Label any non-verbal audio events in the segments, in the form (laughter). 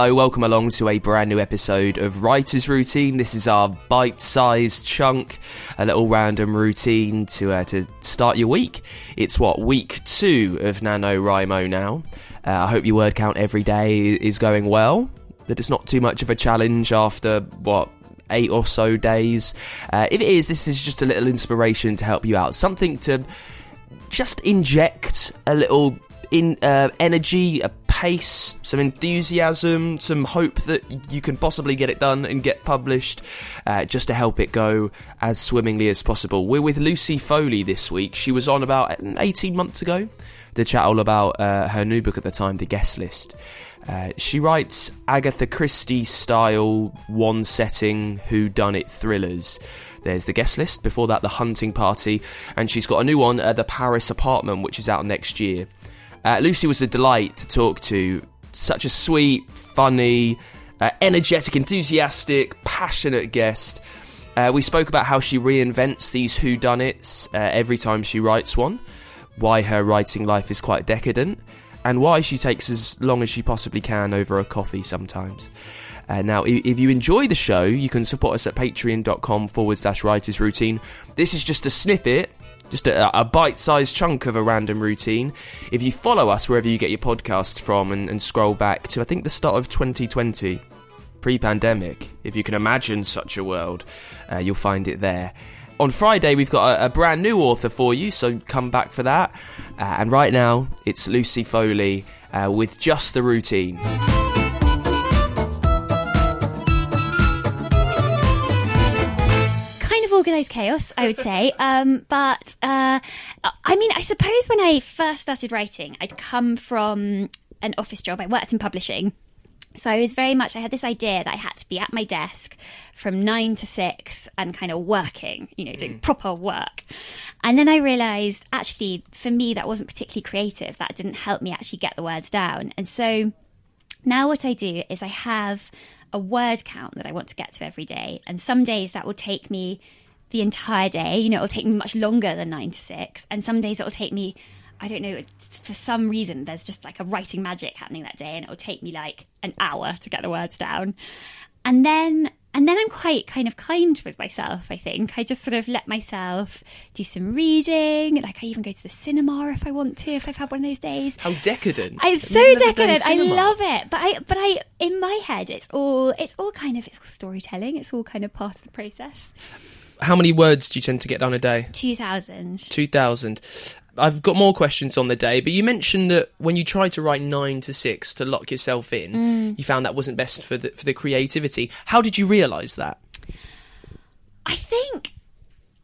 Hello, welcome along to a brand new episode of Writer's Routine. This is our bite-sized chunk, a little random routine to uh, to start your week. It's what week two of NaNoWriMo now. Uh, I hope your word count every day is going well. That it's not too much of a challenge after what eight or so days. Uh, if it is, this is just a little inspiration to help you out. Something to just inject a little in uh, energy, a pace, some enthusiasm, some hope that you can possibly get it done and get published, uh, just to help it go as swimmingly as possible. We're with Lucy Foley this week. She was on about 18 months ago to chat all about uh, her new book at the time, The Guest List. Uh, she writes Agatha Christie style, one setting, who done it thrillers. There's the guest list, before that, the hunting party, and she's got a new one, uh, the Paris apartment, which is out next year. Uh, Lucy was a delight to talk to. Such a sweet, funny, uh, energetic, enthusiastic, passionate guest. Uh, we spoke about how she reinvents these whodunits uh, every time she writes one, why her writing life is quite decadent, and why she takes as long as she possibly can over a coffee sometimes. Uh, now, if you enjoy the show, you can support us at patreon.com forward slash writers routine. This is just a snippet, just a, a bite sized chunk of a random routine. If you follow us wherever you get your podcast from and, and scroll back to, I think, the start of 2020, pre pandemic, if you can imagine such a world, uh, you'll find it there. On Friday, we've got a, a brand new author for you, so come back for that. Uh, and right now, it's Lucy Foley uh, with Just the Routine. Organized chaos, I would say. (laughs) Um, but uh, I mean, I suppose when I first started writing, I'd come from an office job. I worked in publishing. So I was very much, I had this idea that I had to be at my desk from nine to six and kind of working, you know, doing proper work. And then I realized actually, for me, that wasn't particularly creative. That didn't help me actually get the words down. And so now what I do is I have a word count that I want to get to every day. And some days that will take me the entire day. You know, it'll take me much longer than nine to six. And some days it'll take me, I don't know, for some reason, there's just like a writing magic happening that day. And it'll take me like an hour to get the words down. And then and then I'm quite kind of kind with myself, I think. I just sort of let myself do some reading. Like I even go to the cinema if I want to, if I've had one of those days. How decadent! It's so you never done decadent. I love it. But I but I in my head it's all it's all kind of it's all storytelling. It's all kind of part of the process. How many words do you tend to get down a day? Two thousand. 2000. I've got more questions on the day, but you mentioned that when you tried to write 9 to 6 to lock yourself in, Mm. you found that wasn't best for the, for the creativity. How did you realise that? I think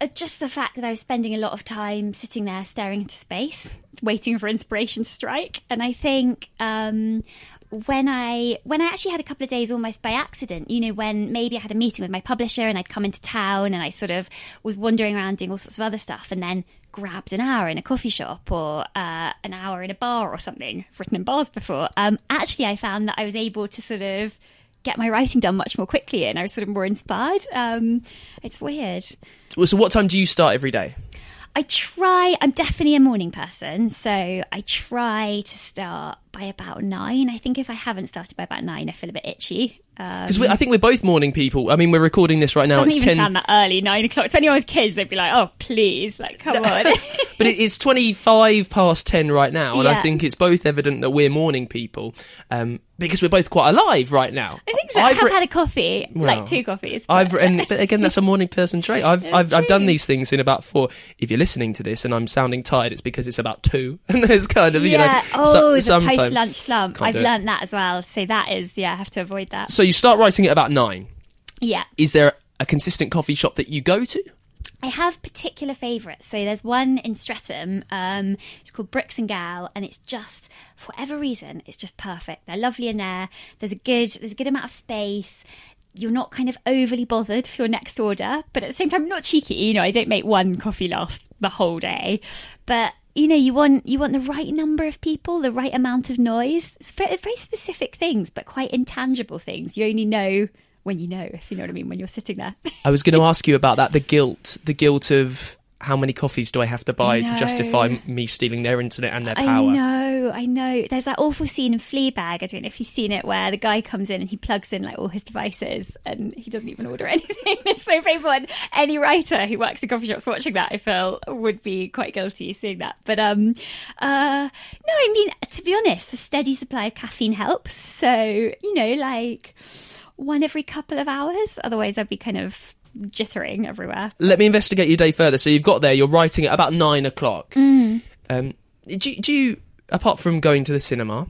uh, just the fact that I was spending a lot of time sitting there staring into space, (laughs) waiting for inspiration to strike, and I think um, when I when I actually had a couple of days almost by accident, you know, when maybe I had a meeting with my publisher and I'd come into town and I sort of was wandering around doing all sorts of other stuff, and then grabbed an hour in a coffee shop or uh, an hour in a bar or something. I've written in bars before. Um, actually, I found that I was able to sort of get my writing done much more quickly and I was sort of more inspired. Um, it's weird. So, what time do you start every day? I try, I'm definitely a morning person, so I try to start by about nine. I think if I haven't started by about nine, I feel a bit itchy. Because I think we're both morning people. I mean, we're recording this right now. Doesn't it's even 10. sound that early, nine o'clock. To anyone with kids, they'd be like, "Oh, please, like, come on." (laughs) but it's 25 past 10 right now, and I think it's both evident that we're morning people um, because we're both quite alive right now. I think. I I've re- had a coffee, Well, like two coffees. but- I've and (laughs) but again that's a morning person trait. I've I've, I've done these things in about four. If you're listening to this and I'm sounding tired, it's because it's about two, (laughs) and there's kind of you know yeah. oh, so- the post lunch slump. I've learned that as well. So that is, yeah, I have to avoid that. So you start writing at about nine. Yeah. Is there a consistent coffee shop that you go to? I have particular favourites. So there's one in Streatham. Um, it's called Bricks and Gal, and it's just for whatever reason, it's just perfect. They're lovely in there. There's a good there's a good amount of space. You're not kind of overly bothered for your next order, but at the same time, not cheeky. You know, I don't make one coffee last the whole day, but you know, you want you want the right number of people, the right amount of noise. It's very, very specific things, but quite intangible things. You only know when you know, if you know what I mean, when you're sitting there. I was going (laughs) to ask you about that. The guilt, the guilt of how many coffees do I have to buy to justify me stealing their internet and their power? I know, I know. There's that awful scene in Fleabag. I don't know if you've seen it, where the guy comes in and he plugs in like all his devices, and he doesn't even order (laughs) anything. it's so painful. And any writer who works in coffee shops watching that, I feel, would be quite guilty seeing that. But um, uh, no, I mean to be honest, the steady supply of caffeine helps. So you know, like one every couple of hours. Otherwise, I'd be kind of jittering everywhere. Let me investigate your day further. So you've got there. You're writing at about nine o'clock. Mm. Um, do, you- do you, apart from going to the cinema,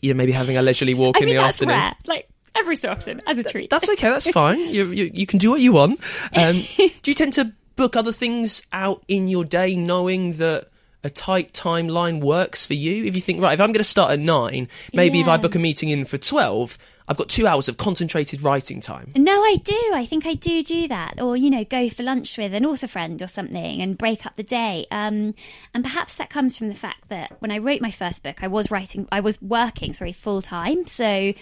you're maybe having a leisurely walk I in mean, the afternoon? rare. Like every so often, as a treat. That's okay. That's (laughs) fine. You, you you can do what you want. Um, (laughs) do you tend to book other things out in your day, knowing that a tight timeline works for you? If you think right, if I'm going to start at nine, maybe if I book a meeting in for twelve, I've got two hours of concentrated writing time. No, I do. I think I do do that. Or, you know, go for lunch with an author friend or something and break up the day. Um, and perhaps that comes from the fact that when I wrote my first book, I was writing, I was working, sorry, full time. So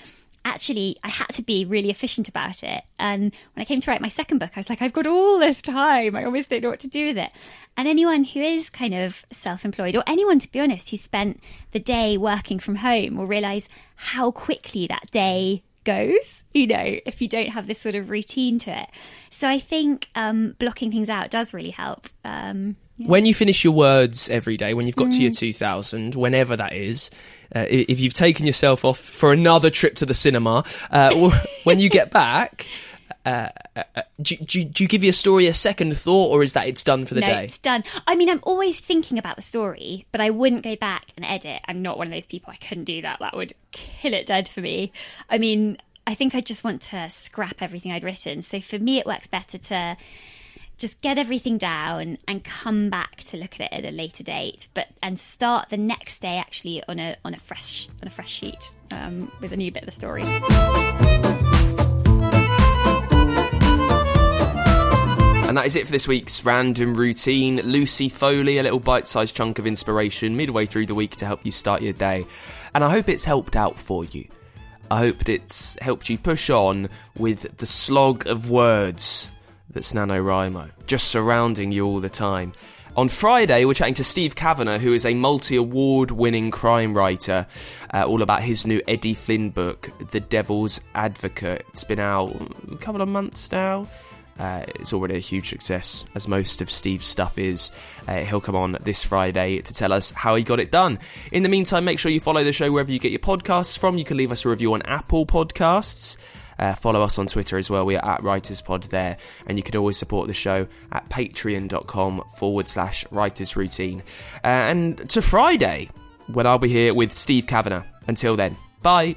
actually, I had to be really efficient about it. And when I came to write my second book, I was like, I've got all this time. I almost don't know what to do with it. And anyone who is kind of self employed, or anyone, to be honest, who spent the day working from home will realize how quickly that day goes, you know, if you don't have this sort of routine to it. So I think um, blocking things out does really help. Um, When you finish your words every day, when you've got to Mm. your 2000, whenever that is, uh, if you've taken yourself off for another trip to the cinema, uh, (laughs) when you get back, uh, uh, uh, do, do, do you give your story a second thought, or is that it's done for the no, day? it's done. I mean, I'm always thinking about the story, but I wouldn't go back and edit. I'm not one of those people. I couldn't do that. That would kill it dead for me. I mean, I think I just want to scrap everything I'd written. So for me, it works better to just get everything down and come back to look at it at a later date but and start the next day actually on a on a fresh on a fresh sheet um, with a new bit of the story And that is it for this week's random routine. Lucy Foley, a little bite sized chunk of inspiration midway through the week to help you start your day. And I hope it's helped out for you. I hope it's helped you push on with the slog of words that's NaNoWriMo, just surrounding you all the time. On Friday, we're chatting to Steve Cavanagh, who is a multi award winning crime writer, uh, all about his new Eddie Flynn book, The Devil's Advocate. It's been out a couple of months now. Uh, it's already a huge success, as most of Steve's stuff is. Uh, he'll come on this Friday to tell us how he got it done. In the meantime, make sure you follow the show wherever you get your podcasts from. You can leave us a review on Apple Podcasts. Uh, follow us on Twitter as well. We are at Writers Pod there. And you can always support the show at patreon.com forward slash writers routine. Uh, and to Friday, when I'll be here with Steve Cavanagh. Until then, bye.